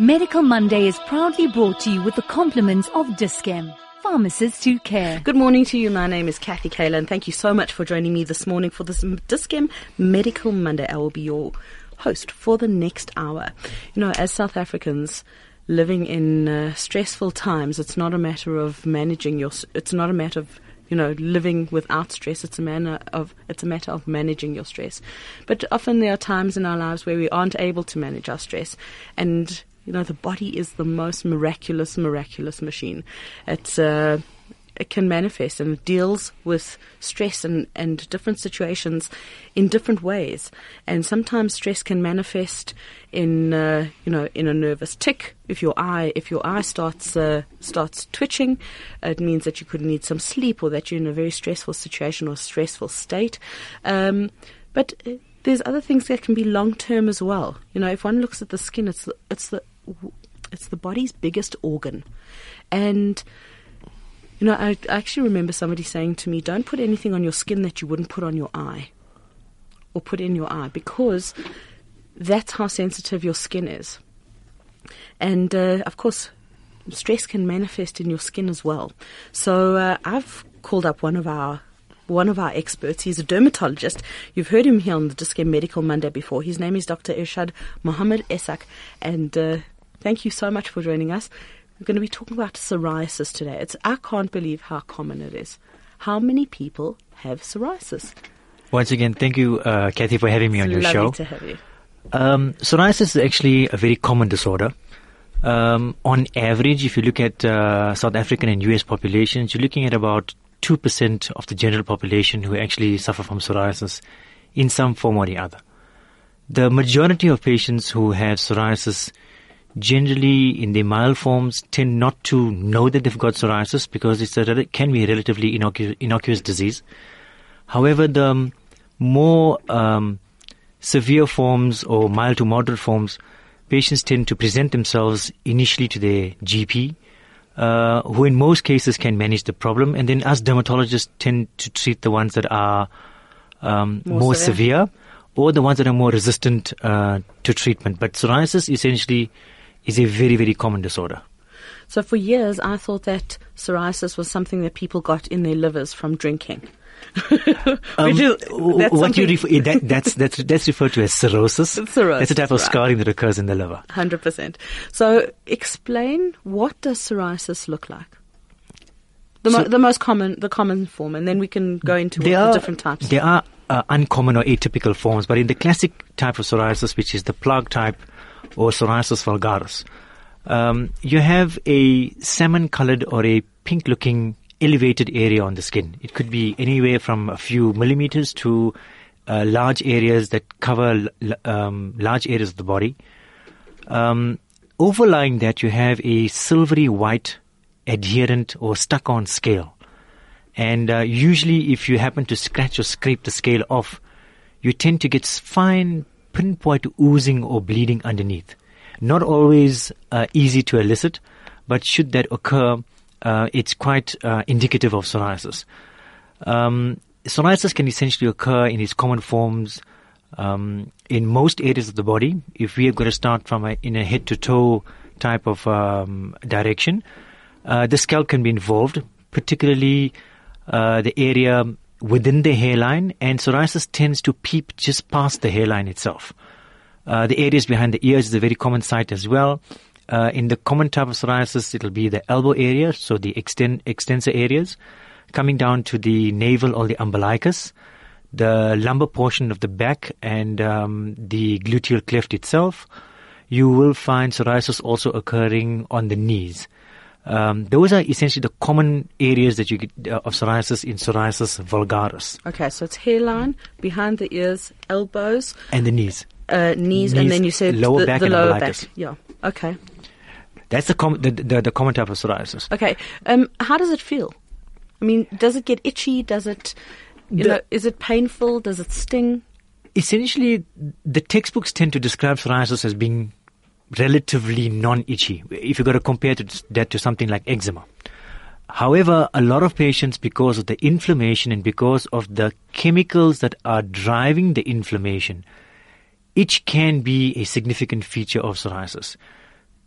Medical Monday is proudly brought to you with the compliments of Dis-Chem. Pharmacists who care. Good morning to you. My name is Kathy Kayla, and thank you so much for joining me this morning for this Dis-Chem Medical Monday. I will be your host for the next hour. You know, as South Africans living in uh, stressful times, it's not a matter of managing your. It's not a matter of you know, living without stress. It's a manner of it's a matter of managing your stress. But often there are times in our lives where we aren't able to manage our stress, and you know, the body is the most miraculous, miraculous machine. It's uh, it can manifest and it deals with stress and, and different situations in different ways. And sometimes stress can manifest in uh, you know in a nervous tick. If your eye if your eye starts uh, starts twitching, it means that you could need some sleep or that you're in a very stressful situation or stressful state. Um, but uh, there's other things that can be long term as well. You know, if one looks at the skin, it's the, it's the it's the body's biggest organ, and you know, I, actually remember somebody saying to me, "Don't put anything on your skin that you wouldn't put on your eye, or put in your eye, because that's how sensitive your skin is." And uh, of course, stress can manifest in your skin as well. So uh, I've called up one of our one of our experts. He's a dermatologist. You've heard him here on the Dis-Chem Medical Monday before. His name is Dr. Irshad Mohammed Essack, and uh, thank you so much for joining us. We're going to be talking about psoriasis today. It's I can't believe how common it is. How many people have psoriasis? Once again, thank you, uh, Kathy, for having me it's on your lovely show. to have you. Um, psoriasis is actually a very common disorder. Um, on average, if you look at uh, South African and US populations, you're looking at about 2% of the general population who actually suffer from psoriasis in some form or the other. The majority of patients who have psoriasis generally in the mild forms tend not to know that they've got psoriasis because it's a, can be a relatively innocuous, innocuous disease. However, the um, more um, severe forms or mild to moderate forms, patients tend to present themselves initially to their GP, uh, who in most cases can manage the problem, and then us dermatologists tend to treat the ones that are um, More more, severe. severe. or the ones that are more resistant uh, to treatment. But psoriasis essentially is a very, very common disorder. So for years, I thought that psoriasis was something that people got in their livers from drinking. Um, is- that's what you refer, that, that's, that's, that's referred to as cirrhosis. Cirrhosis, That's a type of right. scarring that occurs in the liver. Hundred percent. So, explain what does psoriasis look like? The, mo- the most common, the common form, and then we can go into the are, different types. There are uh, uncommon or atypical forms, but in the classic type of psoriasis, which is the plaque type or psoriasis vulgaris, um, you have a salmon-colored or a pink-looking elevated area on the skin. It could be anywhere from a few millimeters to uh, large areas that cover um, large areas of the body. Um, overlying that, you have a silvery white adherent or stuck-on scale. And uh, usually, if you happen to scratch or scrape the scale off, you tend to get fine pinpoint oozing or bleeding underneath. Not always uh, easy to elicit, but should that occur, uh, it's quite uh, indicative of psoriasis. Um, psoriasis can essentially occur in its common forms um, in most areas of the body. If we are going to start from a, in a head to toe type of um, direction, uh, the scalp can be involved, particularly uh, the area within the hairline, and psoriasis tends to peep just past the hairline itself. Uh, the areas behind the ears is a very common site as well. Uh, in the common type of psoriasis, it'll be the elbow area, so the extensor areas, coming down to the navel or the umbilicus, the lumbar portion of the back, and um, the gluteal cleft itself. You will find psoriasis also occurring on the knees. Um, those are essentially the common areas that you get uh, of psoriasis in psoriasis vulgaris Okay, so it's hairline, behind the ears, elbows, and the knees. uh, knees, and then you said lower the, back the and lower back. Yeah. Okay. That's the, com- the, the the common type of psoriasis. Okay. Um, how does it feel? I mean, does it get itchy? Does it, you The- know, is it painful? Does it sting? Essentially, the textbooks tend to describe psoriasis as being relatively non-itchy. If you've got to compare that to something like eczema. However, a lot of patients, because of the inflammation and because of the chemicals that are driving the inflammation, itch can be a significant feature of psoriasis.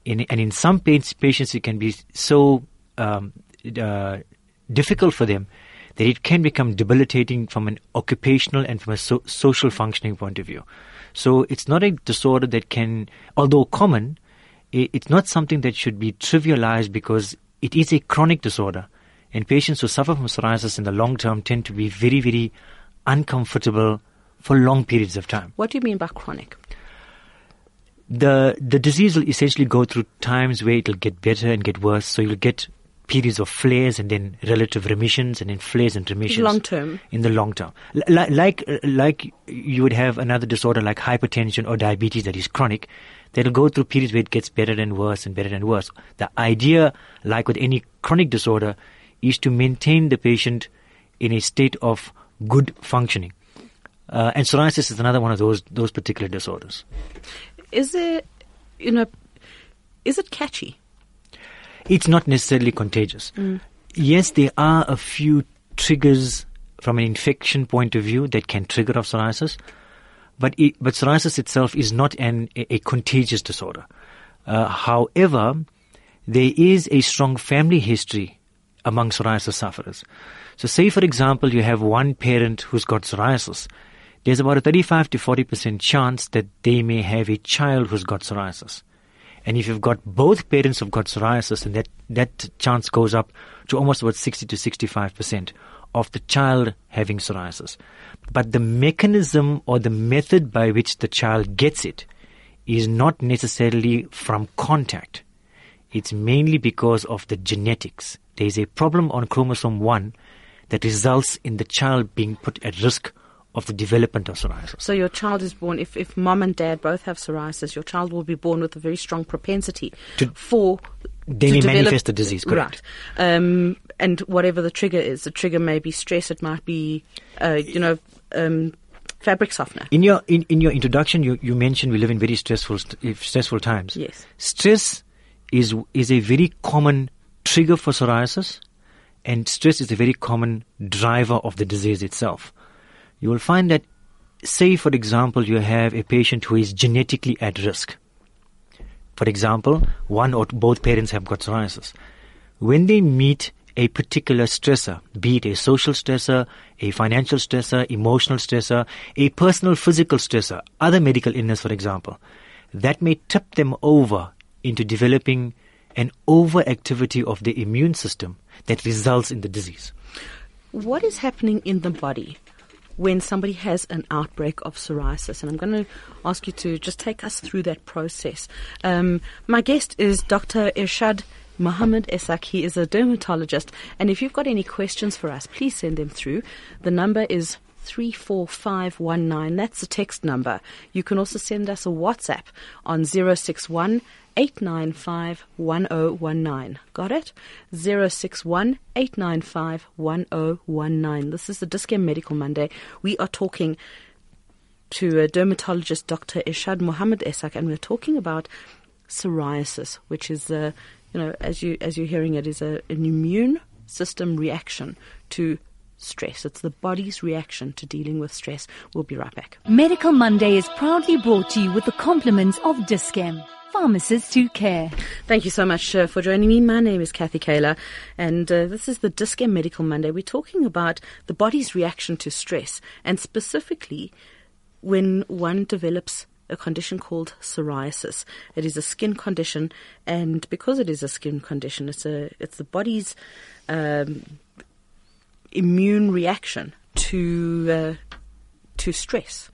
in, and in some patients, it can be so um, uh, difficult for them that it can become debilitating from an occupational and from a so- social functioning point of view. So it's not a disorder that can, although common, it's not something that should be trivialized because it is a chronic disorder. And patients who suffer from psoriasis in the long term tend to be very, very uncomfortable for long periods of time. What do you mean by chronic? The the disease will essentially go through times where it'll get better and get worse. So you'll get periods of flares and then relative remissions and then flares and remissions. Long term. In the long term, L- like uh, like you would have another disorder like hypertension or diabetes that is chronic, that'll go through periods where it gets better and worse and better and worse. The idea, like with any chronic disorder, is to maintain the patient in a state of good functioning. Uh, and psoriasis is another one of those those particular disorders. Is it, you know, is it catchy? It's not necessarily contagious. Yes, there are a few triggers from an infection point of view that can trigger off psoriasis, but it, but psoriasis itself is not an a, a contagious disorder. Uh, however, there is a strong family history among psoriasis sufferers. So, say for example, you have one parent who's got psoriasis. There's about a 35 to 40 percent chance that they may have a child who's got psoriasis. And if you've got both parents who've got psoriasis, then that, that chance goes up to almost about 60 to 65% of the child having psoriasis. But the mechanism or the method by which the child gets it is not necessarily from contact. It's mainly because of the genetics. There is a problem on chromosome 1 that results in the child being put at risk of the development of psoriasis. So your child is born, if, if mom and dad both have psoriasis, your child will be born with a very strong propensity To- for. They to develop- manifest the disease, correct. Right. Um, and whatever the trigger is, the trigger may be stress, it might be, uh, you know, um, fabric softener. In your in, in your introduction, you, you mentioned we live in very stressful st- stressful times. Yes. Stress is is a very common trigger for psoriasis, and stress is a very common driver of the disease itself. You will find that, say for example, you have a patient who is genetically at risk. For example, one or both parents have got psoriasis. When they meet a particular stressor, be it a social stressor, a financial stressor, emotional stressor, a personal physical stressor, other medical illness, for example, that may tip them over into developing an overactivity of the immune system that results in the disease. What is happening in the body when somebody has an outbreak of psoriasis? And I'm going to ask you to just take us through that process. Um, my guest is Dr. Irshad Mohammed Essack. He is a dermatologist. And if you've got any questions for us, please send them through. The number is 34519. That's the text number. You can also send us a WhatsApp on 061 895 1019. Got it? 061 895 1019. This is the Dis-Chem Medical Monday. We are talking to a dermatologist, Dr. Irshad Mohammed Essack, and we're talking about psoriasis, which is, uh, you know, as you as you're hearing it, is a, an immune system reaction to stress. It's the body's reaction to dealing with stress. We'll be right back. Medical Monday is proudly brought to you with the compliments of Dis-Chem, pharmacists who care. Thank you so much uh, for joining me. My name is Kathy Kayla, and uh, this is the Dis-Chem Medical Monday. We're talking about the body's reaction to stress, and specifically when one develops a condition called psoriasis. It is a skin condition, and because it is a skin condition, it's a it's the body's um, immune reaction to uh, to stress.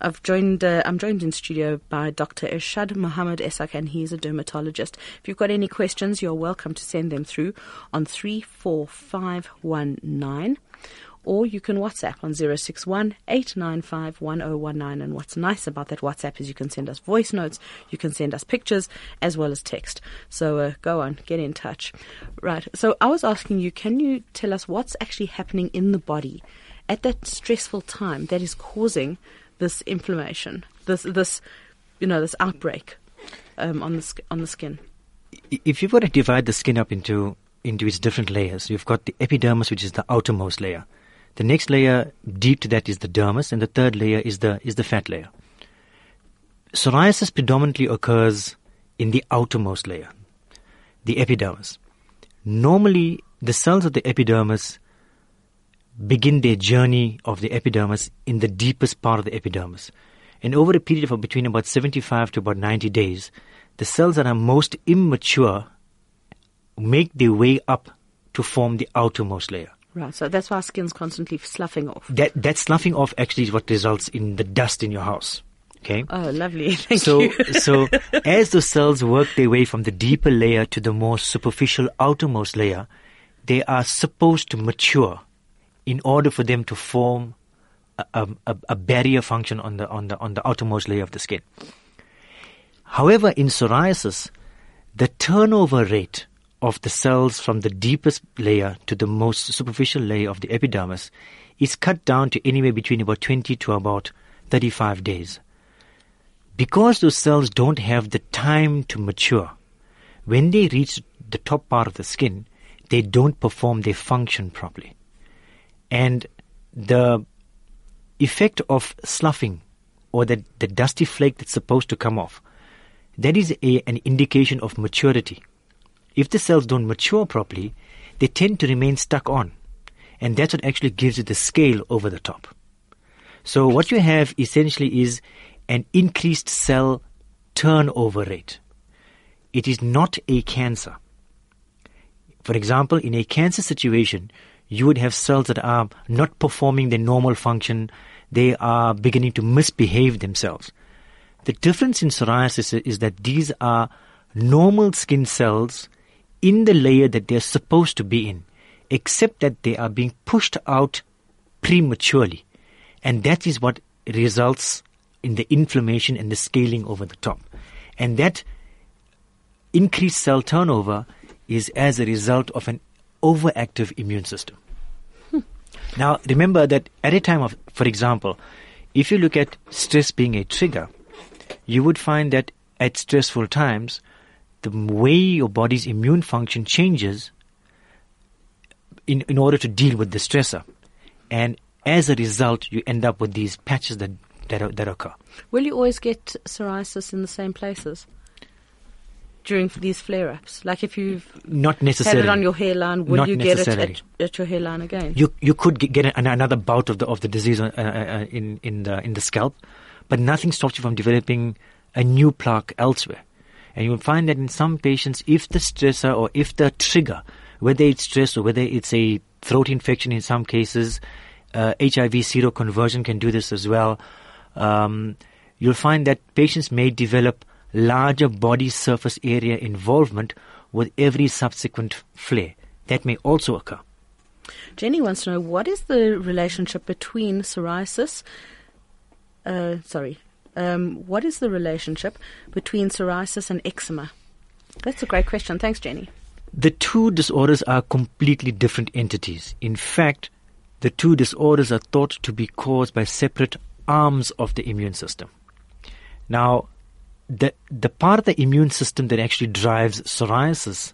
I've joined. Uh, I'm joined in studio by Dr. Irshad Mohammed Essack, and he's a dermatologist. If you've got any questions, you're welcome to send them through on three four five one nine, or you can WhatsApp on 061 895 1019. And what's nice about that WhatsApp is you can send us voice notes, you can send us pictures, as well as text. So uh, go on, get in touch. Right. So I was asking you, can you tell us what's actually happening in the body at that stressful time that is causing this inflammation, this this you know this outbreak um, on the on the skin? if you were to divide the skin up into into its different layers, you've got the epidermis, which is the outermost layer. The next layer deep to that is the dermis, and the third layer is the is the fat layer. Psoriasis predominantly occurs in the outermost layer, the epidermis. Normally, the cells of the epidermis begin their journey of the epidermis in the deepest part of the epidermis. And over a period of between about 75 to about 90 days, the cells that are most immature make their way up to form the outermost layer. Right, so that's why our skin's constantly sloughing off. That, that sloughing off actually is what results in the dust in your house. Okay. Oh, lovely. Thank so, you. so as the cells work their way from the deeper layer to the more superficial outermost layer, they are supposed to mature in order for them to form a, a, a barrier function on the on the on the outermost layer of the skin. However, in psoriasis, the turnover rate of the cells from the deepest layer to the most superficial layer of the epidermis is cut down to anywhere between about 20 to about 35 days. Because those cells don't have the time to mature, when they reach the top part of the skin, they don't perform their function properly. And the effect of sloughing or the, the dusty flake that's supposed to come off, that is a, an indication of maturity. If the cells don't mature properly, they tend to remain stuck on. And that's what actually gives it the scale over the top. So what you have essentially is an increased cell turnover rate. It is not a cancer. For example, in a cancer situation, you would have cells that are not performing their normal function. They are beginning to misbehave themselves. The difference in psoriasis is that these are normal skin cells in the layer that they're supposed to be in, except that they are being pushed out prematurely. And that is what results in the inflammation and the scaling over the top. And that increased cell turnover is as a result of an overactive immune system. Hmm. Now, remember that at a time of, for example, if you look at stress being a trigger, you would find that at stressful times, the way your body's immune function changes in, in order to deal with the stressor. And as a result, you end up with these patches that, that, that occur. Will you always get psoriasis in the same places? during these flare-ups? Like if you've not necessarily had it on your hairline, will you get it at, at, your hairline again? You you could get an, another bout of the of the disease uh, uh, uh, in in the in the scalp, but nothing stops you from developing a new plaque elsewhere. And you will find that in some patients, if the stressor or if the trigger, whether it's stress or whether it's a throat infection in some cases, uh, HIV seroconversion can do this as well. Um, you'll find that patients may develop larger body surface area involvement with every subsequent flare. That may also occur. Jenny wants to know what is the relationship between psoriasis, uh, sorry, um, what is the relationship between psoriasis and eczema? That's a great question. Thanks, Jenny. The two disorders are completely different entities. In fact, the two disorders are thought to be caused by separate arms of the immune system. Now, the the part of the immune system that actually drives psoriasis,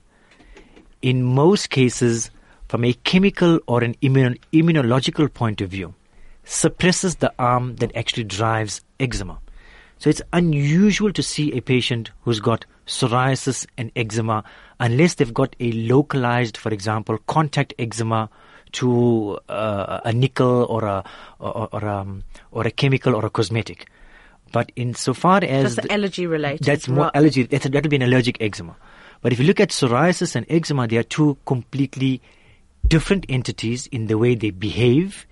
in most cases, from a chemical or an immun, immunological point of view, suppresses the arm that actually drives eczema. So it's unusual to see a patient who's got psoriasis and eczema unless they've got a localized, for example, contact eczema to uh, a nickel or a or, or, um, or a chemical or a cosmetic. But insofar as that's the allergy related, that's more allergy. That's, that'll be an allergic eczema. But if you look at psoriasis and eczema, they are two completely different entities in the way they behave,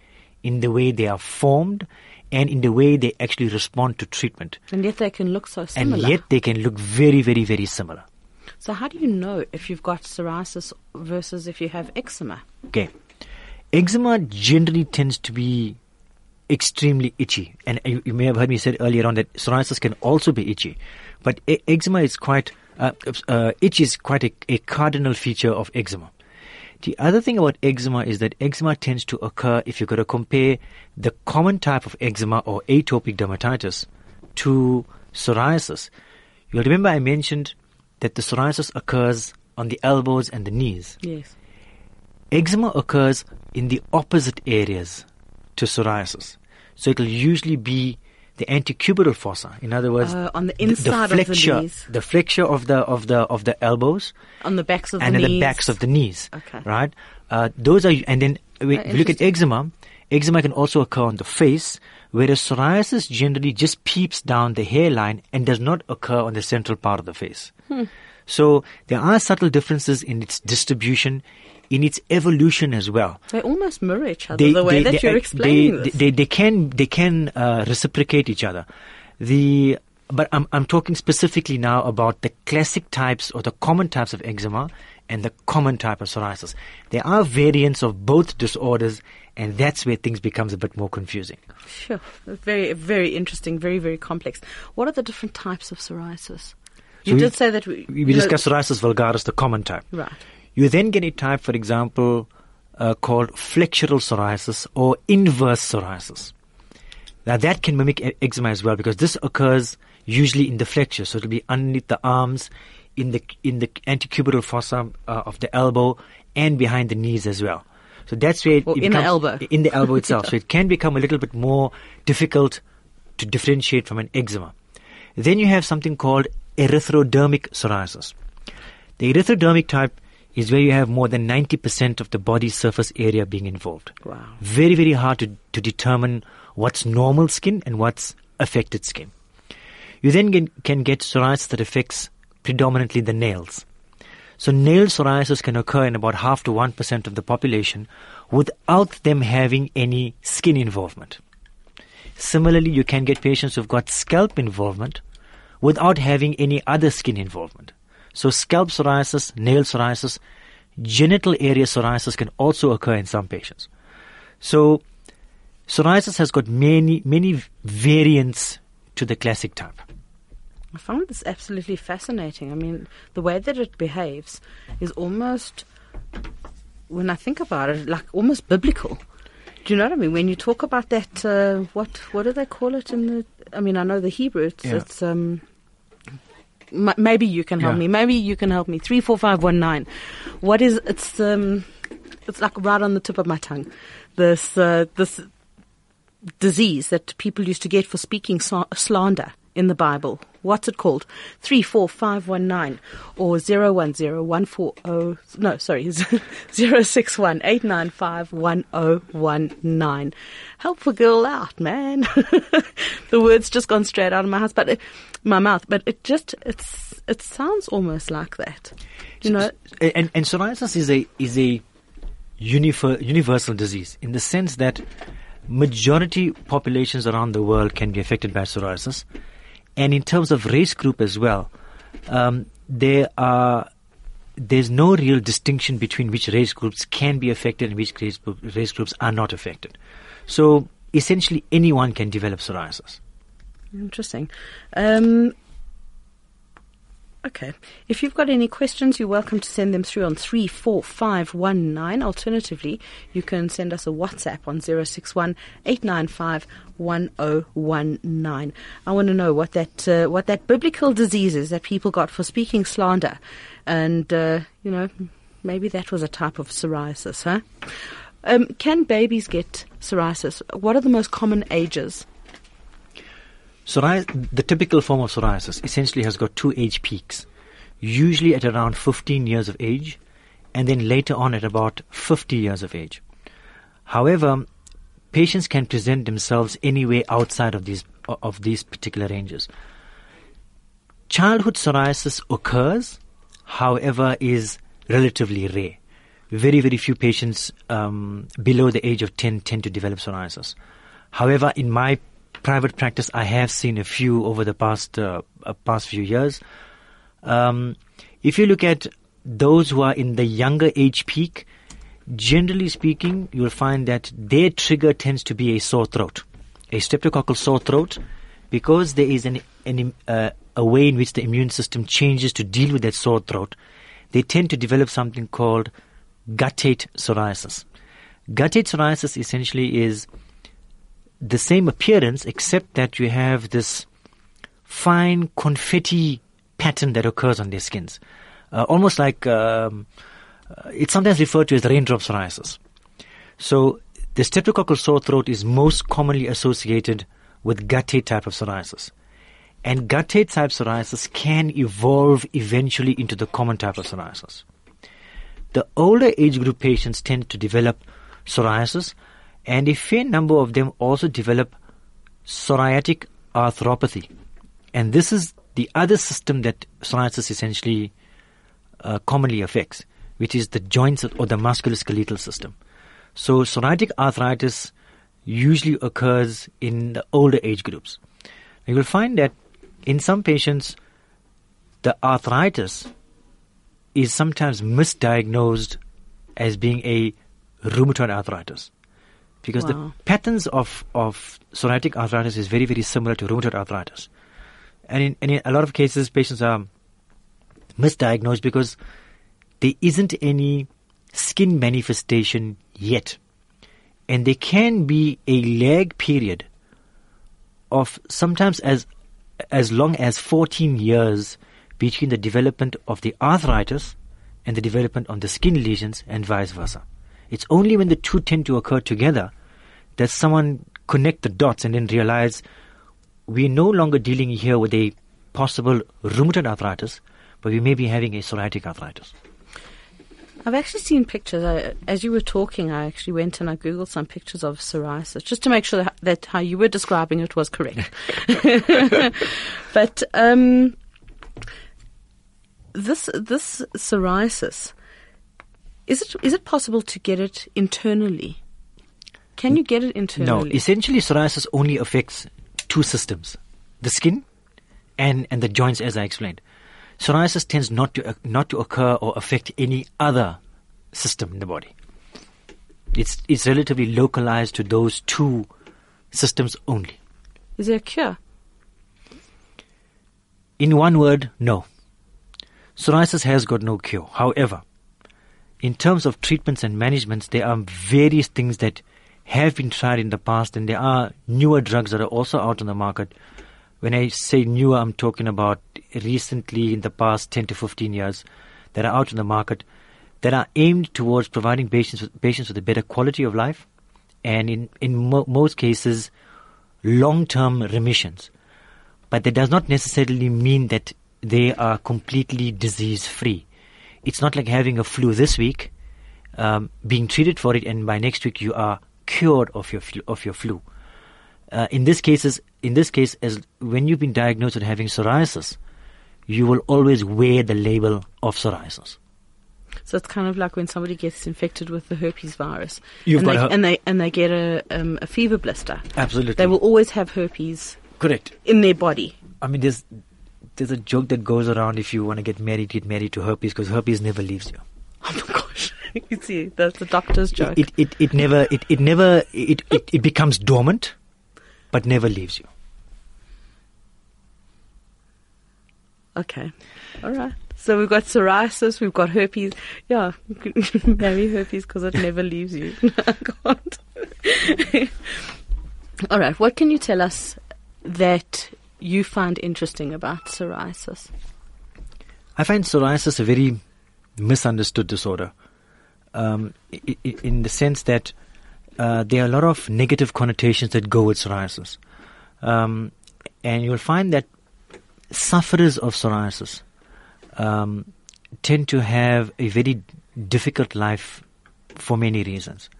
in the way they are formed, and in the way they actually respond to treatment. And yet they can look so similar. And yet they can look very, very, very similar. So how do you know if you've got psoriasis versus if you have eczema? Okay. Eczema generally tends to be extremely itchy. And you, you, may have heard me say earlier on that psoriasis can also be itchy. But e- eczema is quite, uh, uh, itch is quite a, a cardinal feature of eczema. The other thing about eczema is that eczema tends to occur if you're going to compare the common type of eczema or atopic dermatitis to psoriasis. You'll remember I mentioned that the psoriasis occurs on the elbows and the knees. Yes. Eczema occurs in the opposite areas to psoriasis. So it'll usually be the antecubital fossa. In other words, Uh, on the the- inside the of the flexure, knees. the flexure of the of the of the elbows On the backs of and the knees. the backs of the knees. Okay. Right. Uh, those are and then we- Oh, look at eczema. Eczema can also occur on the face, whereas psoriasis generally just peeps down the hairline and does not occur on the central part of the face. Hmm. So there are subtle differences in its distribution, in its evolution as well They almost mirror each other. the way that you're they, explaining they. They, they can they can uh, reciprocate each other. The but I'm I'm talking specifically now about the classic types or the common types of eczema and the common type of psoriasis. There are variants of both disorders, and that's where things becomes a bit more confusing. Sure. Very, very interesting. Very, very complex. What are the different types of psoriasis? You we- did say that we, We, you we discussed psoriasis vulgaris, the common type. Right. You then get a type, for example, uh, called flexural psoriasis or inverse psoriasis. Now that can mimic eczema as well because this occurs usually in the flexure, so it'll be underneath the arms, in the in the antecubital fossa uh, of the elbow, and behind the knees as well. So that's where it, it in the elbow. In the elbow itself, so it can become a little bit more difficult to differentiate from an eczema. Then you have something called erythrodermic psoriasis. The erythrodermic type is where you have more than 90% of the body surface area being involved. Wow. Very, very hard to, to determine what's normal skin and what's affected skin. You then get, can get psoriasis that affects predominantly the nails. So nail psoriasis can occur in about half to 1% of the population without them having any skin involvement. Similarly, you can get patients who've got scalp involvement without having any other skin involvement. So scalp psoriasis, nail psoriasis, genital area psoriasis can also occur in some patients. So psoriasis has got many, many variants to the classic type. I found this absolutely fascinating. I mean, the way that it behaves is almost, when I think about it, like almost biblical. Do you know what I mean? When you talk about that, uh, what what do they call it in the? I mean, I know the Hebrew. It's, Yeah. it's um. M- Maybe you can help Yeah. me. Maybe you can help me. Three, four, five, one, nine. What is? It's um. It's like right on the tip of my tongue. This uh, this disease that people used to get for speaking sa- slander in the Bible. What's it called? 34519 or 010140. No, sorry, 0618951019. Help a girl out, man. the word's just gone straight out of my house, but it, my mouth, but it just, it's, it sounds almost like that. You know, and, and psoriasis is a is a universal disease in the sense that majority populations around the world can be affected by psoriasis, and in terms of race group as well, um, there are there's no real distinction between which race groups can be affected and which race, race groups are not affected. So essentially, anyone can develop psoriasis. Interesting. Um, okay. If you've got any questions, you're welcome to send them through on 34519. Alternatively, you can send us a WhatsApp on 061 895 1019. I want to know what that, uh, what that biblical disease is that people got for speaking slander. And, uh, you know, maybe that was a type of psoriasis, huh? Um, can babies get psoriasis? What are the most common ages? Psoriasis, the typical form of psoriasis essentially has got two age peaks, usually at around 15 years of age, and then later on at about 50 years of age. However, patients can present themselves anywhere outside of these of these particular ranges. Childhood psoriasis occurs, however, is relatively rare. Very, very few patients um, below the age of 10 tend to develop psoriasis. However, in my private practice, I have seen a few over the past uh, uh, past few years. Um, if you look at those who are in the younger age peak, generally speaking, you'll find that their trigger tends to be a sore throat, a streptococcal sore throat, because there is an, an uh, a way in which the immune system changes to deal with that sore throat. They tend to develop something called guttate psoriasis. Guttate psoriasis essentially is the same appearance, except that you have this fine confetti pattern that occurs on their skins, uh, almost like um, uh, it's sometimes referred to as raindrop psoriasis. So the streptococcal sore throat is most commonly associated with guttate type of psoriasis. And guttate type psoriasis can evolve eventually into the common type of psoriasis. The older age group patients tend to develop psoriasis, and a fair number of them also develop psoriatic arthropathy. And this is the other system that psoriasis essentially uh, commonly affects, which is the joints or the musculoskeletal system. So psoriatic arthritis usually occurs in the older age groups. You will find that in some patients, the arthritis is sometimes misdiagnosed as being a rheumatoid arthritis because Wow. the patterns of, of psoriatic arthritis is very, very similar to rheumatoid arthritis. And in, and in a lot of cases, patients are misdiagnosed because there isn't any skin manifestation yet. And there can be a lag period of sometimes as as long as 14 years between the development of the arthritis and the development of the skin lesions and vice versa. It's only when the two tend to occur together that someone connect the dots and then realize we're no longer dealing here with a possible rheumatoid arthritis, but we may be having a psoriatic arthritis. I've actually seen pictures. I, as you were talking, I actually went and I googled some pictures of psoriasis just to make sure that, that how you were describing it was correct. but um, this this psoriasis is it is it possible to get it internally? Can you get it internally? No, essentially psoriasis only affects two systems, the skin and, and the joints as I explained. Psoriasis tends not to, not to occur or affect any other system in the body. It's, it's relatively localized to those two systems only. is there a cure? In one word, no. Psoriasis has got no cure. However, in terms of treatments and managements, there are various things that have been tried in the past, and there are newer drugs that are also out on the market. When I say newer, I'm talking about recently in the past 10 to 15 years that are out on the market that are aimed towards providing patients with, patients with a better quality of life and in, in mo- most cases, long-term remissions but that does not necessarily mean that they are completely disease free. It's not like having a flu this week, um, being treated for it, and by next week you are cured of your flu, of your flu. Uh, in this cases, in this case, as when you've been diagnosed with having psoriasis, you will always wear the label of psoriasis. So it's kind of like when somebody gets infected with the herpes virus, You've and, they, her- and they and they get a um, a fever blister. Absolutely, They will always have herpes correct. in their body. I mean, there's there's a joke that goes around if you want to get married, get married to herpes because herpes never leaves you. Oh my gosh! you see, that's the doctor's joke. It it, it never it, it never it, it, it becomes dormant, but never leaves you. okay, all right. So we've got psoriasis, we've got herpes. Yeah, marry herpes because it never leaves you. I can't. all right. What can you tell us that you find interesting about psoriasis? I find psoriasis a very misunderstood disorder, um, in the sense that uh, there are a lot of negative connotations that go with psoriasis, um, and you'll find that sufferers of psoriasis um, tend to have a very difficult life for many reasons.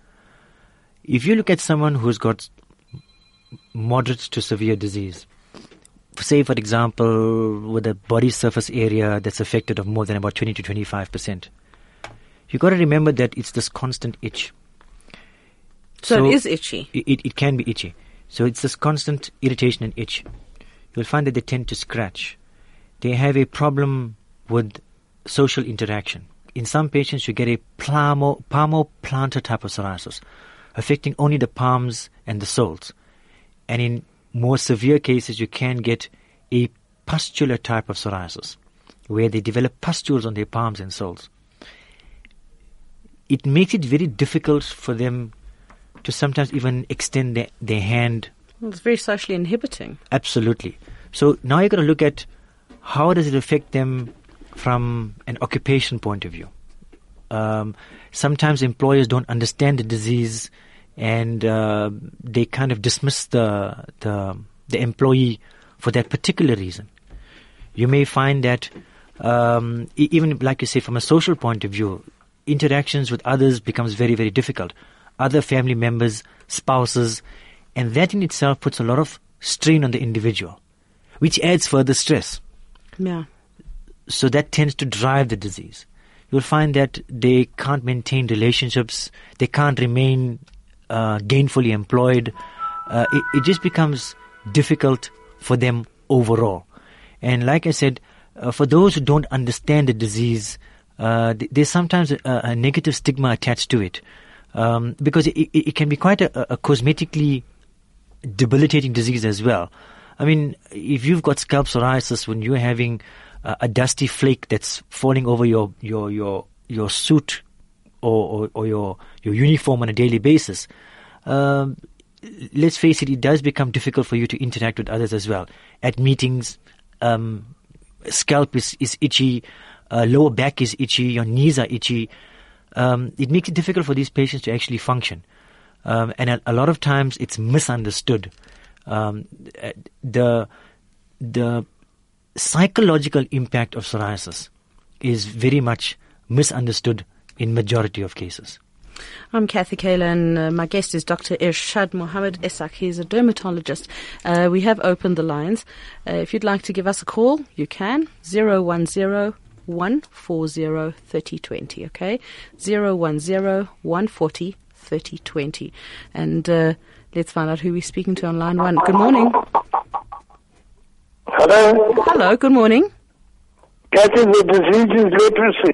If you look at someone who's got moderate to severe disease, say for example with a body surface area that's affected of more than about 20 to 25 percent. You've got to remember that it's this constant itch. So, it is itchy. it, it, can be itchy. So it's this constant irritation and itch. You'll find that they tend to scratch. They have a problem with social interaction. In some patients you get a palmo, palmoplantar type of psoriasis affecting only the palms and the soles. And in more severe cases, you can get a pustular type of psoriasis, where they develop pustules on their palms and soles. It makes it very difficult for them to sometimes even extend their, their hand it's very socially inhibiting. Absolutely. So now you've got to look at how does it affect them from an occupation point of view. Um, sometimes employers don't understand the disease and uh, they kind of dismiss the, the the employee for that particular reason. You may find that um, even like you say, from a social point of view, interactions with others becomes very very difficult. Other family members, spouses, and that in itself puts a lot of strain on the individual, which adds further stress. Yeah. So that tends to drive the disease. You'll find that they can't maintain relationships, they can't remain uh, gainfully employed. Uh, it, it just becomes difficult for them overall. And like I said, uh, for those who don't understand the disease, uh, th- there's sometimes a, a negative stigma attached to it. Um, because it, it, can be quite a, a cosmetically debilitating disease as well. I mean, if you've got scalp psoriasis when you're having a dusty flake that's falling over your your your your suit or, or, or your your uniform on a daily basis, um, let's face it, it does become difficult for you to interact with others as well. At meetings, um, scalp is, is itchy, uh, lower back is itchy, your knees are itchy. Um, it makes it difficult for these patients to actually function. Um, and a, a, lot of times it's misunderstood. Um, the the psychological impact of psoriasis is very much misunderstood in majority of cases. I'm Kathy Kayla, and uh, my guest is Dr. Irshad Mohammed Essack. He's a dermatologist. Uh, we have opened the lines. Uh, if you'd like to give us a call, you can. 010 140 3020, okay? 010 140 3020. And uh, let's find out who we're speaking to on line one. Good morning. Hello? Hello, good morning. Kathy, the disease is leprosy.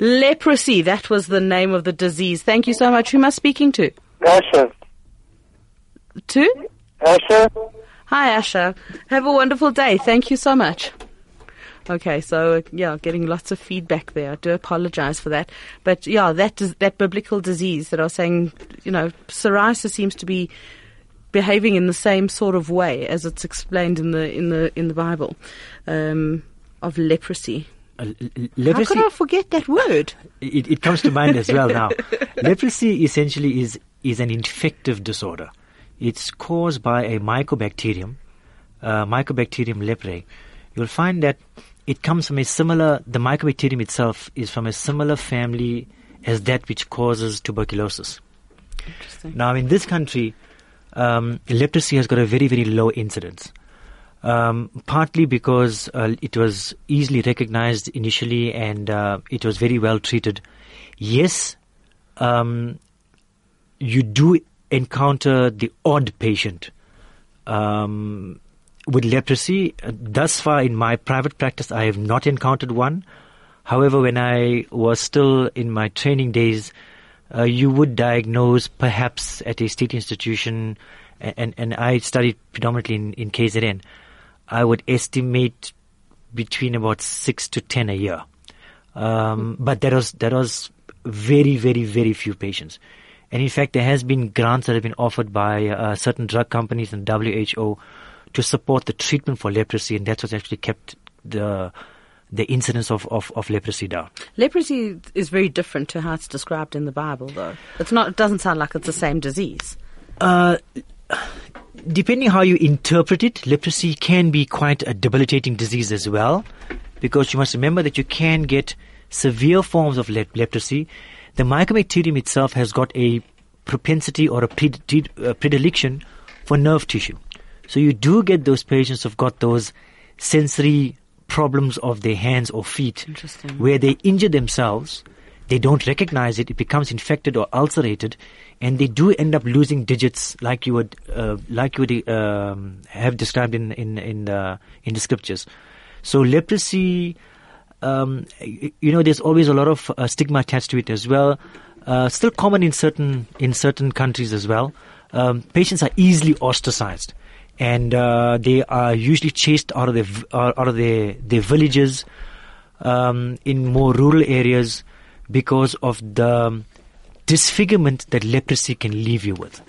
Leprosy, that was the name of the disease. Thank you so much. Who am I speaking to? Asha. To? Asha? Hi, Asha. Have a wonderful day. Thank you so much. Okay, so yeah, getting lots of feedback there. I do apologize for that, but yeah, that that biblical disease that I was saying, you know, psoriasis seems to be behaving in the same sort of way as it's explained in the in the in the Bible um, of leprosy. Uh, leprosy. How could I forget that word? It, it comes to mind as well now. leprosy essentially is is an infective disorder. It's caused by a mycobacterium, uh, Mycobacterium leprae. You'll find that it comes from a similar. The mycobacterium itself is from a similar family as that which causes tuberculosis. Now, in this country, um, leprosy has got a very very low incidence. Um, partly because uh, it was easily recognized initially and uh, it was very well treated. Yes, um, you do encounter the odd patient um, with leprosy. Thus far, in my private practice, I have not encountered one. However, when I was still in my training days, uh, you would diagnose perhaps at a state institution, and, and I studied predominantly in, in KZN. I would estimate between about six to ten a year. Um, but that was that was very very very few patients, and in fact there has been grants that have been offered by uh, certain drug companies and WHO to support the treatment for leprosy, and that's what's actually kept the the incidence of, of, of leprosy down. Leprosy is very different to how it's described in the Bible, though. It's not. It doesn't sound like it's the same disease. Uh, depending how you interpret it, leprosy can be quite a debilitating disease as well, because you must remember that you can get severe forms of le- leprosy. The mycobacterium itself has got a propensity or a pred- uh, predilection for nerve tissue. So you do get those patients who've got those sensory problems of their hands or feet where they injure themselves they don't recognize it, it becomes infected or ulcerated, and they do end up losing digits, like you would, uh, like you would um, have described in in in the in the scriptures. So leprosy, um, you know, there's always a lot of uh, stigma attached to it as well. Uh, still common in certain in certain countries as well. Um, patients are easily ostracized, and uh, they are usually chased out of their out of their their villages. Um, in more rural areas, because of the disfigurement that leprosy can leave you with.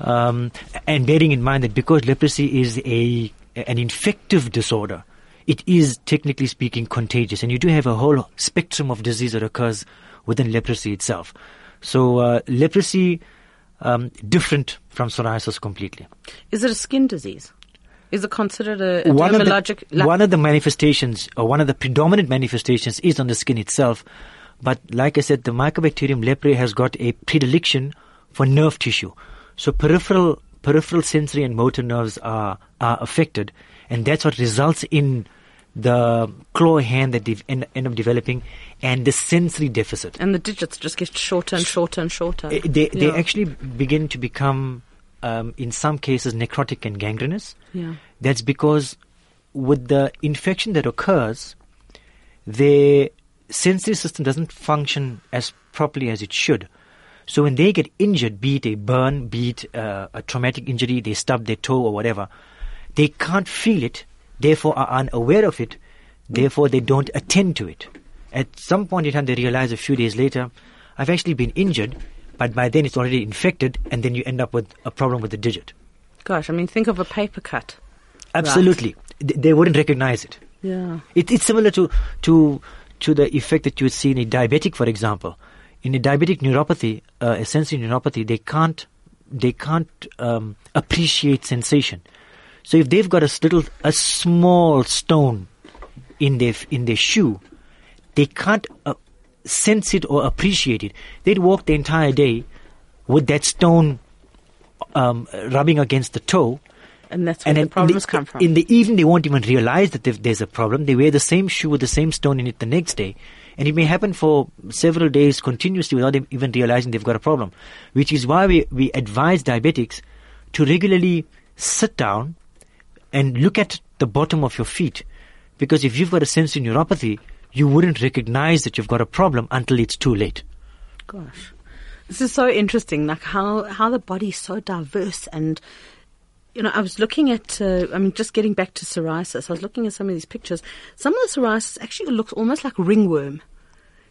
Um, and bearing in mind that because leprosy is a an infective disorder, it is technically speaking contagious, and you do have a whole spectrum of disease that occurs within leprosy itself. So uh, leprosy um, different from psoriasis completely. Is it a skin disease? Is it considered a, a one of, dermatologic? the, one of the manifestations, or one of the predominant manifestations, is on the skin itself. But like I said, the Mycobacterium leprae has got a predilection for nerve tissue. So peripheral peripheral sensory and motor nerves are are affected, and that's what results in the claw hand that they end, end up developing and the sensory deficit. and the digits just get shorter and shorter and shorter. Uh, They, they Yeah. actually begin to become, um, in some cases, necrotic and gangrenous. Yeah. That's because with the infection that occurs, sensory system doesn't function as properly as it should. So when they get injured, be it a burn, be it uh, a traumatic injury, they stub their toe or whatever, they can't feel it, therefore are unaware of it, therefore they don't attend to it. At some point in time, they realize a few days later, I've actually been injured, but by then it's already infected, and then you end up with a problem with the digit. Gosh, I mean, think of a paper cut. Absolutely. Th- They wouldn't recognize it. Yeah. It, it's similar to, to, to the effect that you would see in a diabetic, for example. In a diabetic neuropathy, uh, a sensory neuropathy, they can't, they can't um, appreciate sensation. So if they've got a little, a small stone in their, in their shoe, they can't uh, sense it or appreciate it. They'd walk the entire day with that stone um, rubbing against the toe, And that's where and the problems the, come from. In the evening, they won't even realize that there's a problem. They wear the same shoe with the same stone in it the next day, and it may happen for several days continuously without them even realizing they've got a problem. Which is why we, we advise diabetics to regularly sit down and look at the bottom of your feet, because if you've got a sensory neuropathy, you wouldn't recognize that you've got a problem until it's too late. Gosh, this is so interesting. Like how how the body's so diverse, and you know, I was looking at. Uh, I mean, just getting back to psoriasis, I was looking at some of these pictures. Some of the psoriasis actually looks almost like ringworm.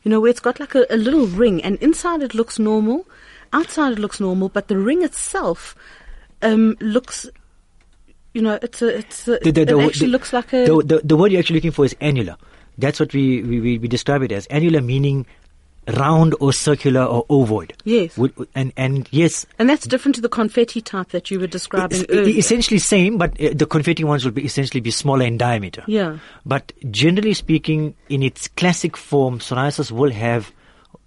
You know, where it's got like a, a little ring, and inside it looks normal, outside it looks normal, but the ring itself um, looks. You know, it's a, it's a, The- the- it the- actually looks like a. The, the, the word you're actually looking for is annular. That's what we, we, we describe it as. Annular meaning round or circular or ovoid. Yes. Would- And, and yes, and that's different to the confetti type that you were describing it's earlier. essentially same, but uh, the confetti ones will be essentially be smaller in diameter. Yeah. But generally speaking, in its classic form, psoriasis will have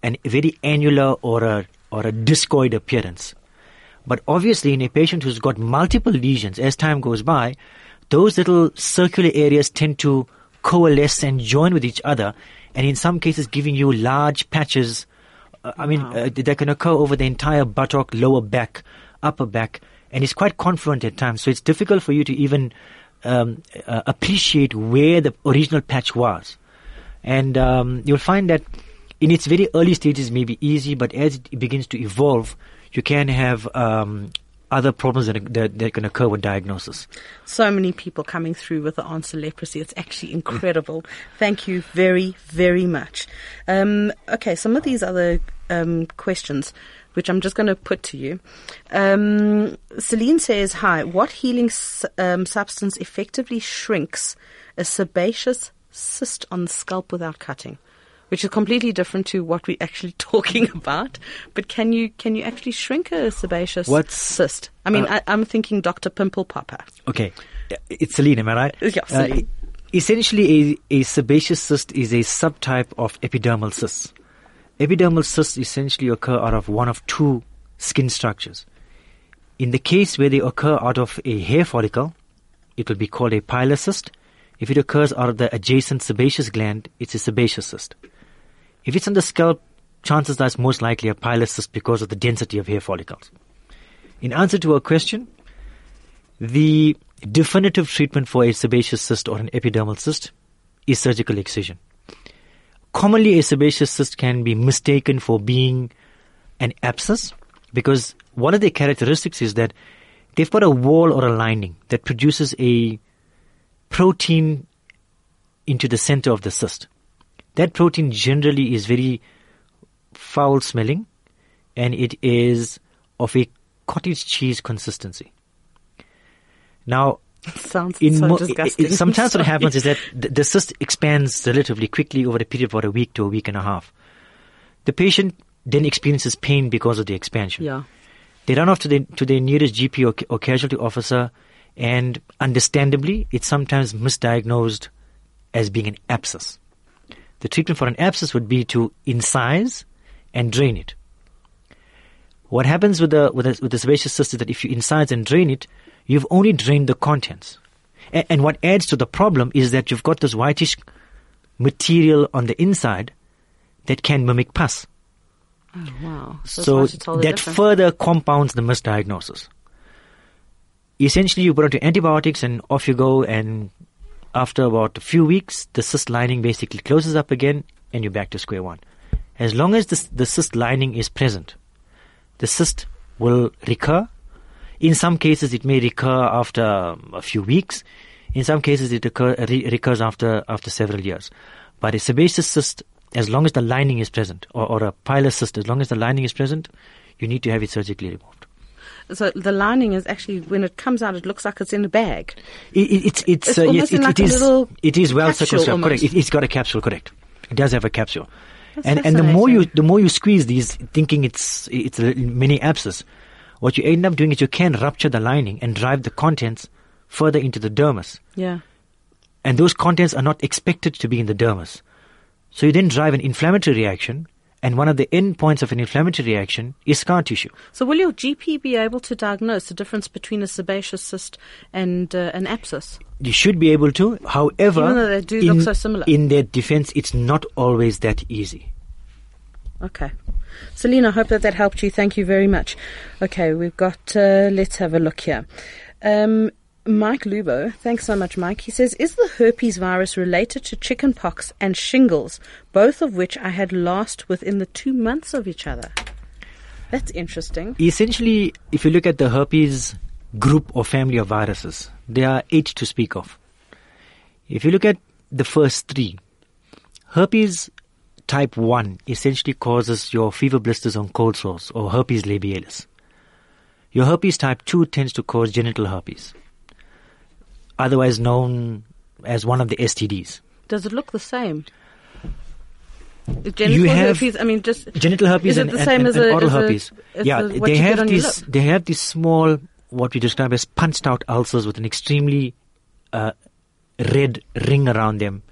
a very annular or a or a discoid appearance. But obviously, in a patient who's got multiple lesions, as time goes by, those little circular areas tend to coalesce and join with each other, and in some cases, giving you large patches. Uh, I mean, uh, that can occur over the entire buttock, lower back, upper back, and it's quite confluent at times. So it's difficult for you to even um, uh, appreciate where the original patch was. And um, you'll find that in its very early stages may be easy, but as it begins to evolve, you can have um, other problems that, that, that can occur with diagnosis. so many people coming through with the answer leprosy. It's actually incredible. Thank you very, very much. Um, okay, some of these other um, questions, which I'm just going to put to you. Um, Celine says, "Hi, what healing um, substance effectively shrinks a sebaceous cyst on the scalp without cutting?" Which is completely different to what we're actually talking about. But can you can you actually shrink a sebaceous What's- cyst? I mean, uh, I, I'm thinking Dr. Pimple Popper. Okay, it's Celine, am I right? Yeah, Celine. essentially, a, a sebaceous cyst is a subtype of epidermal cysts. Epidermal cysts essentially occur out of one of two skin structures. In the case where they occur out of a hair follicle, it will be called a pilar cyst. If it occurs out of the adjacent sebaceous gland, it's a sebaceous cyst. If it's on the scalp, chances are it's most likely a pilar cyst because of the density of hair follicles. In answer to our question, the definitive treatment for a sebaceous cyst or an epidermal cyst is surgical excision. Commonly, a sebaceous cyst can be mistaken for being an abscess because one of their characteristics is that they've got a wall or a lining that produces a protein into the center of the cyst. That protein generally is very foul smelling and it is of a cottage cheese consistency. Now, Sounds in so mo- disgusting. i- i- sometimes what happens is that the, the cyst expands relatively quickly over a period of about a week to a week and a half. The patient then experiences pain because of the expansion. Yeah. They run off to, the, to their nearest GP or, or casualty officer, and understandably, it's sometimes misdiagnosed as being an abscess. The treatment for an abscess would be to incise and drain it. What happens with the with the, with the sebaceous cyst is that if you incise and drain it, you've only drained the contents. And, and what adds to the problem is that you've got this whitish material on the inside that can mimic pus. Oh, wow. So, So it's hard to tell the that difference. further compounds the misdiagnosis. Essentially, you put onto antibiotics and off you go, and after about a few weeks, the cyst lining basically closes up again, and you're back to square one. As long as the, the cyst lining is present, the cyst will recur. In some cases, it may recur after um, a few weeks. In some cases, it occur, re- recurs after after several years. But a sebaceous cyst, as long as the lining is present, or, or a pilus cyst, as long as the lining is present, you need to have it surgically removed. So the lining is actually, when it comes out, it looks like it's in a bag. It, it, it's it's, It's uh, yes, it, like it a is little it is well circumscribed. Correct. It, it's got a capsule. Correct. It does have a capsule. That's and and the more you the more you squeeze these, thinking it's it's a mini abscess, what you end up doing is you can rupture the lining and drive the contents further into the dermis, Yeah. and those contents are not expected to be in the dermis. So you then drive an inflammatory reaction, and one of the end points of an inflammatory reaction is scar tissue. So will your GP be able to diagnose the difference between a sebaceous cyst and uh, an abscess? You should be able to. However, Even though they do in, look so similar. in their defense, it's not always that easy. Okay. Selena, I hope that that helped you. Thank you very much. Okay, we've got, uh, let's have a look here. Um, Mike Lubo, thanks so much, Mike. He says, Is the herpes virus related to chickenpox and shingles, both of which I had last within the two months of each other? That's interesting. Essentially, if you look at the herpes group or family of viruses, there are eight to speak of. If you look at the first three, herpes type 1 essentially causes your fever blisters on cold sores or herpes labialis. Your herpes type 2 tends to cause genital herpes, otherwise known as one of the STDs. Does it look the same? Genital have- herpes, I mean, just genital herpes Is it the and- same and- as and a- oral as a- herpes. as yeah, the- they have these. They have these small, what we describe as punched out ulcers with an extremely uh, red ring around them,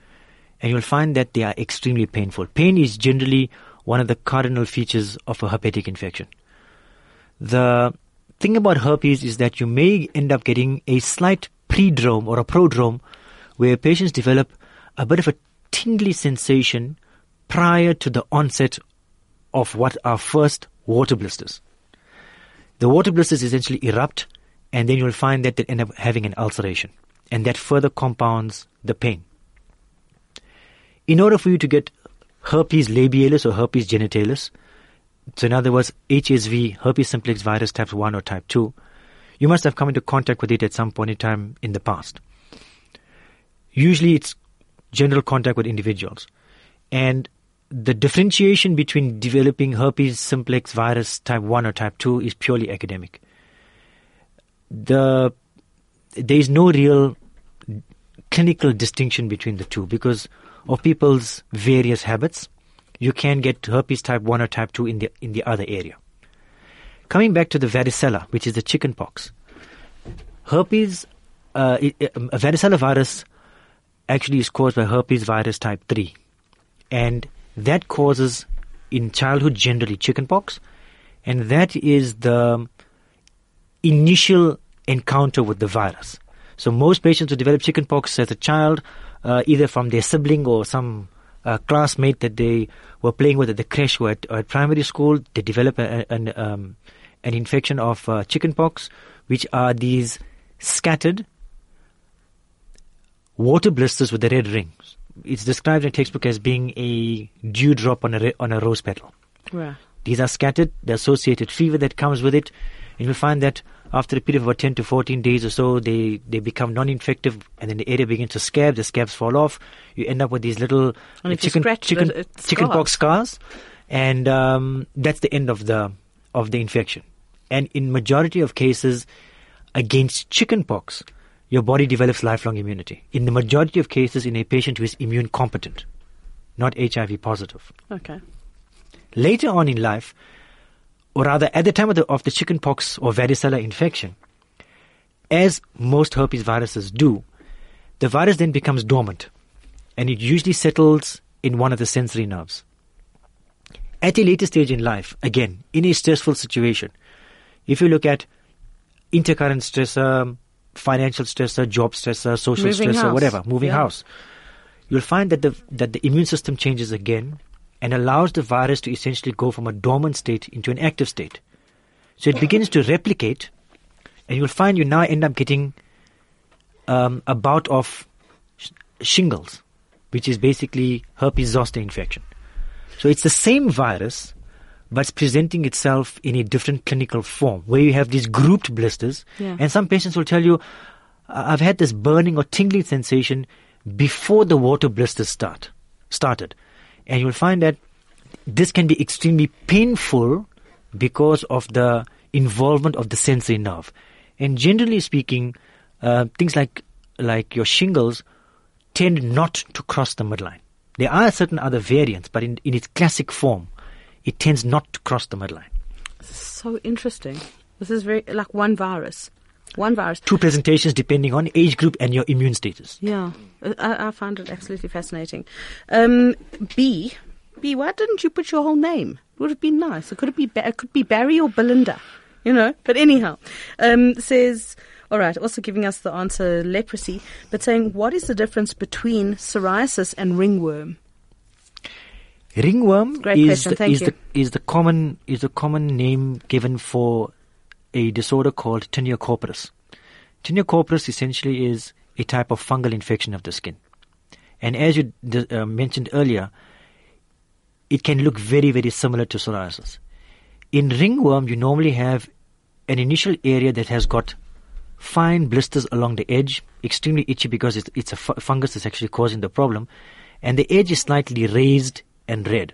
and you'll find that they are extremely painful. Pain is generally one of the cardinal features of a herpetic infection. The thing about herpes is that you may end up getting a slight predrome or a prodrome where patients develop a bit of a tingly sensation prior to the onset of what are first water blisters. The water blisters essentially erupt and then you'll find that they end up having an ulceration and that further compounds the pain. In order for you to get herpes labialis or herpes genitalis, so in other words, HSV, herpes simplex virus type 1 or type 2, you must have come into contact with it at some point in time in the past. Usually it's general contact with individuals. And the differentiation between developing herpes simplex virus type 1 or type 2 is purely academic. The, there is no real clinical distinction between the two because of people's various habits. You can get herpes type 1 or type 2 in the, in the other area. Coming back to the varicella, which is the chicken pox, herpes, uh, varicella virus actually is caused by herpes virus type 3. And that causes, in childhood, generally chickenpox. And that is the initial encounter with the virus. So most patients who develop chickenpox as a child, uh, either from their sibling or some uh, classmate that they were playing with at the creche or at, or at primary school, they develop a- an, um, an infection of uh, chickenpox, which are these scattered water blisters with the red rings. It's described in a textbook as being a dewdrop on a, re- on a rose petal. Right. These are scattered, the associated fever that comes with it, and you'll find that after a period of about 10 to 14 days or so, they, they become non-infective, and then the area begins to scab, the scabs fall off, you end up with these little uh, chicken, chicken, chickenpox scars, and um, that's the end of the, of the infection. And in majority of cases, against chickenpox, your body develops lifelong immunity. In the majority of cases, in a patient who is immune competent, not HIV positive. Okay. Later on in life, or rather at the time of the, of the chickenpox or varicella infection, as most herpes viruses do, the virus then becomes dormant and it usually settles in one of the sensory nerves. At a later stage in life, again, in a stressful situation, if you look at intercurrent stressor, financial stressor, job stressor, social Moving stressor, house. whatever, moving Yeah. house, you'll find that the that the immune system changes again and allows the virus to essentially go from a dormant state into an active state. So it begins to replicate, and you'll find you now end up getting um, a bout of sh- shingles, which is basically herpes zoster infection. So it's the same virus, but it's presenting itself in a different clinical form, where you have these grouped blisters, Yeah. and some patients will tell you, "I- "I've had this burning or tingling sensation before the water blisters start started," and you'll find that this can be extremely painful because of the involvement of the sensory nerve. And generally speaking, uh, things like like your shingles tend not to cross the midline. There are certain other variants, but in, in its classic form, it tends not to cross the midline. So interesting. This is very like one virus. One virus. Two presentations depending on age group and your immune status. Yeah, I, I find it absolutely fascinating. Um, B, B, why didn't you put your whole name? Would have been nice. It could be it could be Barry or Belinda, you know. But anyhow, um, says all right. Also giving us the answer leprosy, but saying what is the difference between psoriasis and ringworm? Ringworm Great is question, the, thank is you. the is the common is the common name given for a disorder called tinea corporis. Tinea corporis essentially is a type of fungal infection of the skin, and as you d- uh, mentioned earlier, it can look very very similar to psoriasis. In ringworm, you normally have an initial area that has got fine blisters along the edge, extremely itchy because it's, it's a fungus that's actually causing the problem, and the edge is slightly raised and red.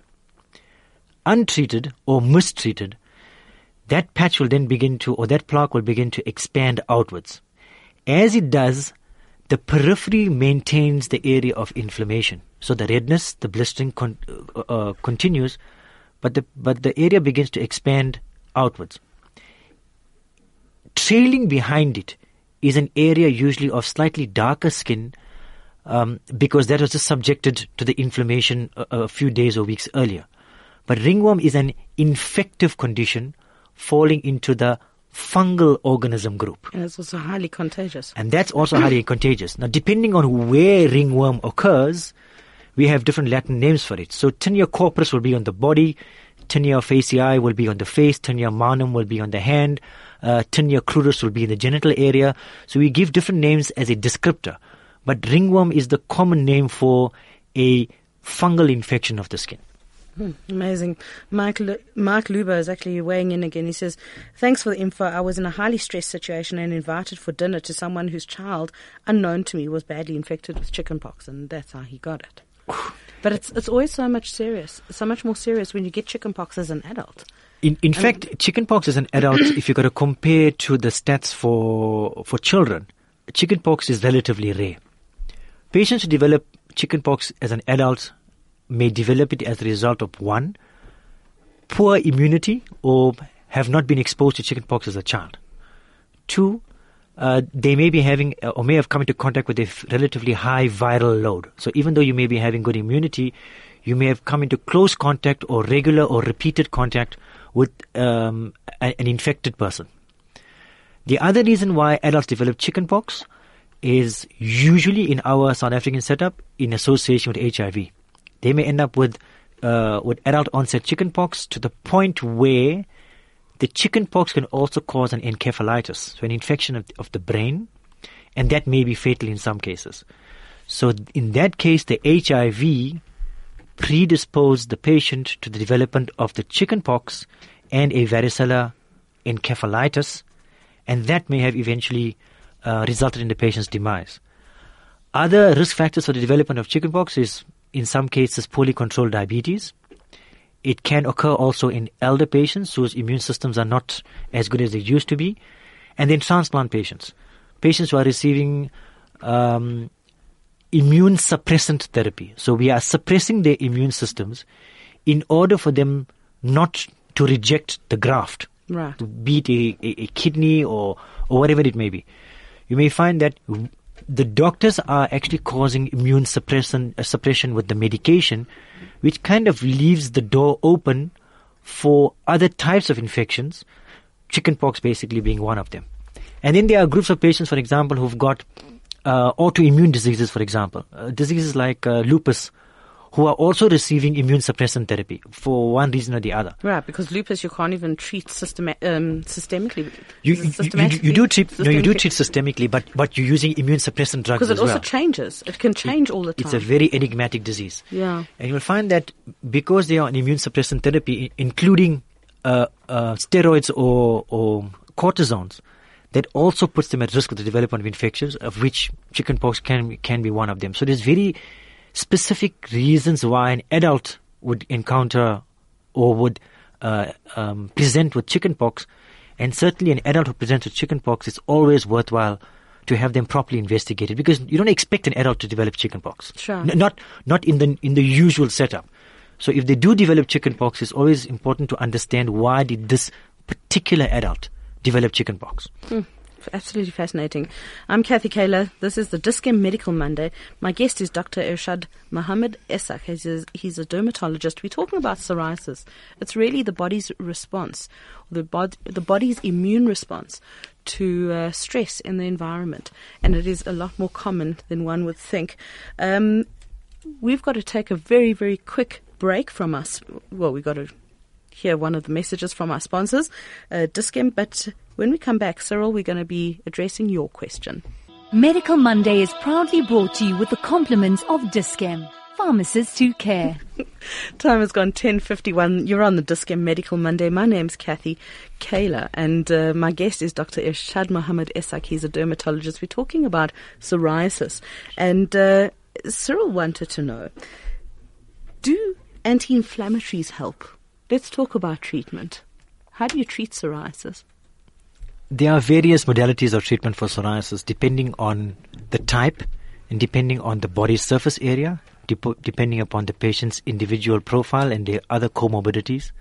Untreated or mistreated, that patch will then begin to, or that plaque will begin to expand outwards. As it does, the periphery maintains the area of inflammation. So the redness, the blistering con- uh, uh, continues, but the, but the area begins to expand outwards trailing behind it is an area usually of slightly darker skin um, because that was just subjected to the inflammation a, a few days or weeks earlier. But ringworm is an infective condition falling into the fungal organism group. And it's also highly contagious. And that's also highly contagious. Now, depending on where ringworm occurs, we have different Latin names for it. So, tinea corporis will be on the body, tinea faciei will be on the face, tinea manuum will be on the hand, uh, tinea cruris will be in the genital area. So, we give different names as a descriptor. But ringworm is the common name for a fungal infection of the skin. Hmm, amazing. Mike, Lu- Mark Luber is actually weighing in again. He says, Thanks for the info. I was in a highly stressed situation and invited for dinner to someone whose child, unknown to me, was badly infected with chickenpox, and that's how he got it. But it's it's always so much serious, so much more serious when you get chickenpox as an adult. In, in fact, chickenpox as an adult, if you're going to compare to the stats for, for children, chickenpox is relatively rare. Patients who develop chickenpox as an adult may develop it as a result of one, poor immunity or have not been exposed to chickenpox as a child. Two, uh, they may be having uh, or may have come into contact with a f- relatively high viral load. So even though you may be having good immunity, you may have come into close contact or regular or repeated contact with um, a- an infected person. The other reason why adults develop chickenpox is usually in our South African setup in association with HIV. They may end up with uh, with adult onset chickenpox to the point where the chickenpox can also cause an encephalitis, so an infection of, of the brain, and that may be fatal in some cases. So in that case, the HIV predisposed the patient to the development of the chickenpox and a varicella encephalitis, and that may have eventually uh, resulted in the patient's demise. Other risk factors for the development of chickenpox is, in some cases, poorly controlled diabetes. It can occur also in elder patients whose immune systems are not as good as they used to be, and then transplant patients, patients who are receiving um, immune suppressant therapy. So we are suppressing their immune systems in order for them not to reject the graft, Right. be it a, a, a kidney or, or whatever it may be. You may find that the doctors are actually causing immune suppression, uh, suppression with the medication, which kind of leaves the door open for other types of infections, chickenpox basically being one of them. And then there are groups of patients, for example, who've got uh, autoimmune diseases, for example, uh, diseases like uh, lupus, who are also receiving immune suppressant therapy for one reason or the other. Right, because lupus you can't even treat systema- um, systemically. You, you, you, you do treat no, you do Systemically? treat systemically, but but you're using immune suppressant drugs because it also well. changes. It can change all the time. It's a very enigmatic disease. Yeah. And you'll find that because they are on immune suppressant therapy, including uh, uh, steroids or, or cortisones, that also puts them at risk of the development of infections, of which chickenpox can can be one of them. So there's very specific reasons why an adult would encounter or would uh, um, present with chickenpox, and certainly an adult who presents with chickenpox, it's always worthwhile to have them properly investigated because you don't expect an adult to develop chickenpox. Sure. N- not not in the in the usual setup. So if they do develop chickenpox, it's always important to understand why did this particular adult develop chickenpox. Absolutely fascinating. I'm Kathy Kayla. This is the Dis-Chem Medical Monday. My guest is Dr. Irshad Mohammed Essack. He's a, he's a dermatologist. We're talking about psoriasis. It's really the body's response, the, bod- the body's immune response to uh, stress in the environment. And it is a lot more common than one would think. Um, we've got to take a very, very quick break from us. Well, we've got to hear one of the messages from our sponsors, uh, Dis-Chem. But when we come back, Cyril, we're going to be addressing your question. Medical Monday is proudly brought to you with the compliments of Dis-Chem, pharmacists who care. Time has gone 10.51. You're on the Dis-Chem Medical Monday. My name's Kathy Kayla, and uh, my guest is Dr. Irshad Mohammed Essack. He's a dermatologist. We're talking about psoriasis. And uh, Cyril wanted to know, do anti-inflammatories help? Let's talk about treatment. How do you treat psoriasis? There are various modalities of treatment for psoriasis depending on the type and depending on the body surface area, dep- depending upon the patient's individual profile and their other comorbidities.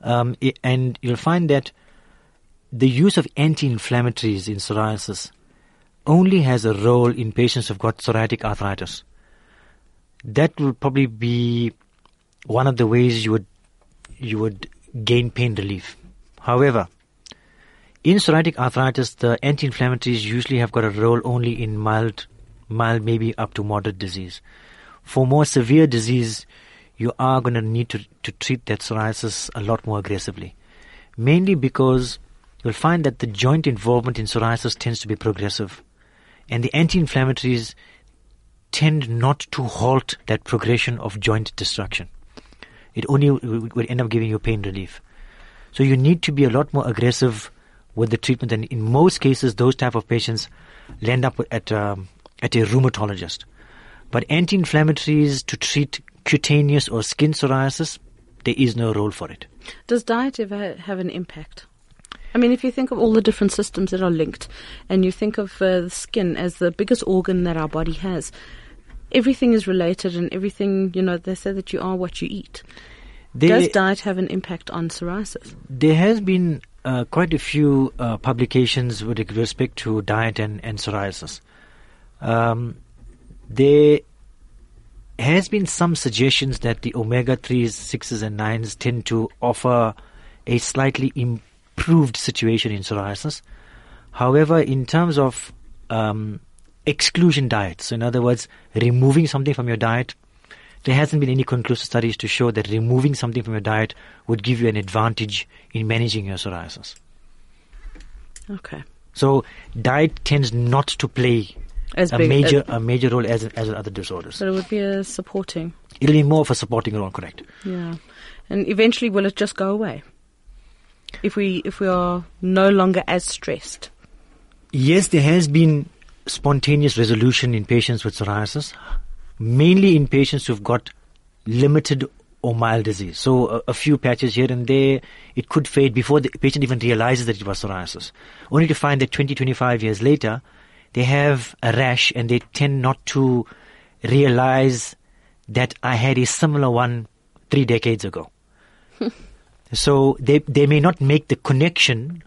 Um, and you'll find that the use of anti-inflammatories in psoriasis only has a role in patients who've got psoriatic arthritis. That will probably be one of the ways you would you would gain pain relief. However, in psoriatic arthritis, the anti-inflammatories usually have got a role only in mild, mild maybe up to moderate disease. For more severe disease, you are going to need to, to treat that psoriasis a lot more aggressively. Mainly because you'll find that the joint involvement in psoriasis tends to be progressive. And the anti-inflammatories tend not to halt that progression of joint destruction. It only would end up giving you pain relief. So you need to be a lot more aggressive with the treatment, and in most cases, those type of patients land up at um, at a rheumatologist. But anti-inflammatories to treat cutaneous or skin psoriasis, there is no role for it. Does diet ever have an impact? I mean, if you think of all the different systems that are linked, and you think of uh, the skin as the biggest organ that our body has, everything is related, and everything, you know, they say that you are what you eat. There, Does diet have an impact on psoriasis? there has been uh, quite a few uh, publications with respect to diet and, and psoriasis. Um, there has been some suggestions that the omega 3s, 6s, and 9s tend to offer a slightly improved situation in psoriasis. However, in terms of um, exclusion diets, so in other words, removing something from your diet, there hasn't been any conclusive studies to show that removing something from your diet would give you an advantage in managing your psoriasis. Okay. So diet tends not to play As a big- major as- a major role as as in other disorders. So it would be a supporting. It'll be more of a supporting role, correct? Yeah. And eventually, will it just go away? If we if we are no longer as stressed. Yes, there has been spontaneous resolution in patients with psoriasis, mainly in patients who've got limited or mild disease. So a, a few patches here and there, it could fade before the patient even realizes that it was psoriasis. Only to find that 20, 25 years later, they have a rash and they tend not to realize that I had a similar one three decades ago. So they, they may not make the connection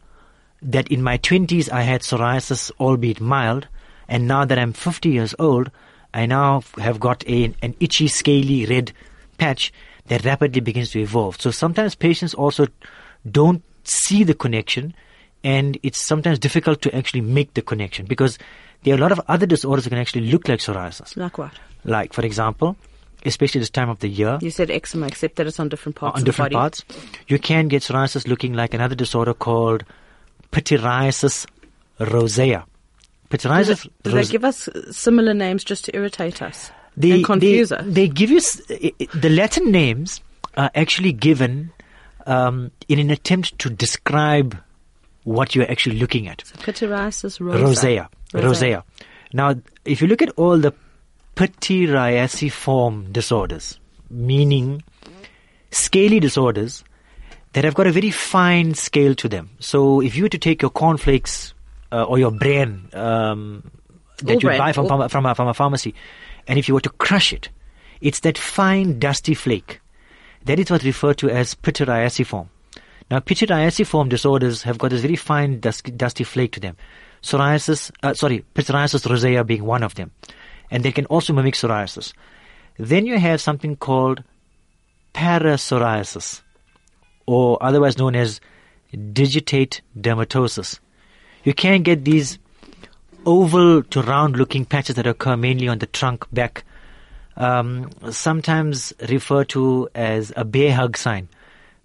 that in my 20s I had psoriasis, albeit mild, and now that I'm 50 years old, I now have got a, an itchy, scaly red patch that rapidly begins to evolve. So sometimes patients also don't see the connection and it's sometimes difficult to actually make the connection because there are a lot of other disorders that can actually look like psoriasis. Like what? Like, for example, especially this time of the year, You said eczema, except that it's on different parts on of different the body. parts, you can get psoriasis looking like another disorder called pityriasis rosea. Pityriasis it, does rose- they give us similar names just to irritate us they, and confuse they, us? They give you s- i- i- the Latin names are actually given um, in an attempt to describe what you're actually looking at. Pityriasis rosa. Rosea. Rosea. Now, if you look at all the pityriasiform disorders, meaning scaly disorders that have got a very fine scale to them. So, if you were to take your cornflakes uh, or your bran um, that you buy from, from, a, from a pharmacy, and if you were to crush it, it's that fine dusty flake. That is what's referred to as pityriasiform. Now, pityriasiform disorders have got this very fine dusty, dusty flake to them. Psoriasis, uh, sorry, pityriasis rosea being one of them. And they can also mimic psoriasis. Then you have something called parapsoriasis, or otherwise known as digitate dermatosis. You can get these oval to round looking patches that occur mainly on the trunk back, um, sometimes referred to as a bear hug sign,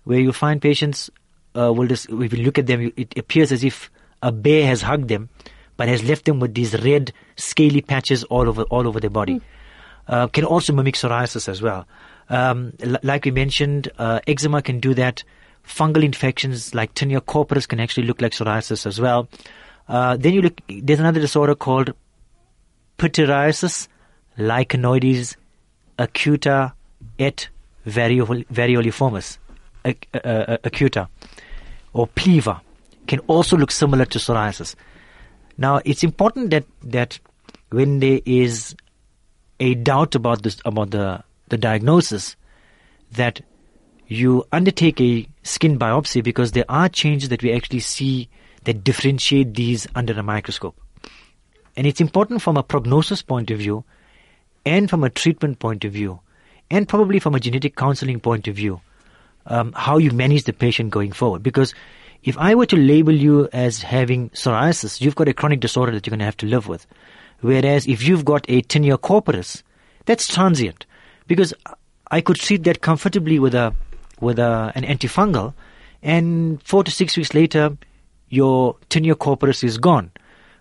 where you find patients uh, will just, if you look at them, it appears as if a bear has hugged them, but has left them with these red, scaly patches all over all over their body. Uh, can also mimic psoriasis as well. Um, l- like we mentioned, uh, eczema can do that. Fungal infections like tinea corporis can actually look like psoriasis as well. Uh, then you look. There's another disorder called pityriasis lichenoides acuta et variol- varioliformis, ac- uh, uh, acuta, or PLEVA, can also look similar to psoriasis. Now, it's important that that when there is a doubt about this about the the diagnosis, that you undertake a skin biopsy because there are changes that we actually see that differentiate these under a microscope. And it's important from a prognosis point of view and from a treatment point of view and probably from a genetic counseling point of view um, how you manage the patient going forward. Because if I were to label you as having psoriasis, you've got a chronic disorder that you're going to have to live with. Whereas if you've got a tinea corporis, that's transient. Because I could treat that comfortably with a with a, an antifungal, and four to six weeks later, your tinea corporis is gone.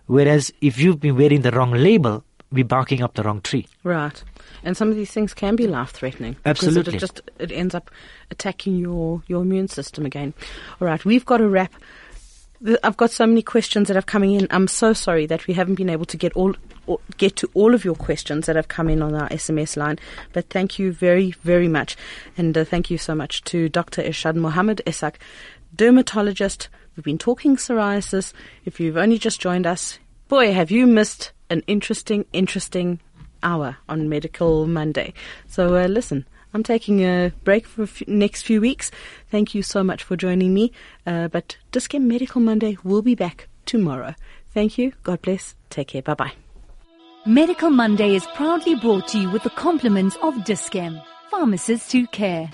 Whereas if you've been wearing the wrong label, we're barking up the wrong tree. Right. And some of these things can be life threatening. Absolutely. It just it ends up attacking your, your immune system again. All right, we've got to wrap. I've got so many questions that have coming in. I'm so sorry that we haven't been able to get all get to all of your questions that have come in on our SMS line. But thank you very very much, and uh, thank you so much to Dr. Irshad Mohammed Essack, dermatologist. We've been talking psoriasis. If you've only just joined us, boy, have you missed an interesting, interesting hour on Medical Monday. So uh, listen, I'm taking a break for the next few weeks. Thank you so much for joining me. Uh, but Dis-Chem Medical Monday will be back tomorrow. Thank you. God bless. Take care. Bye bye. Medical Monday is proudly brought to you with the compliments of Dis-Chem, pharmacists who care.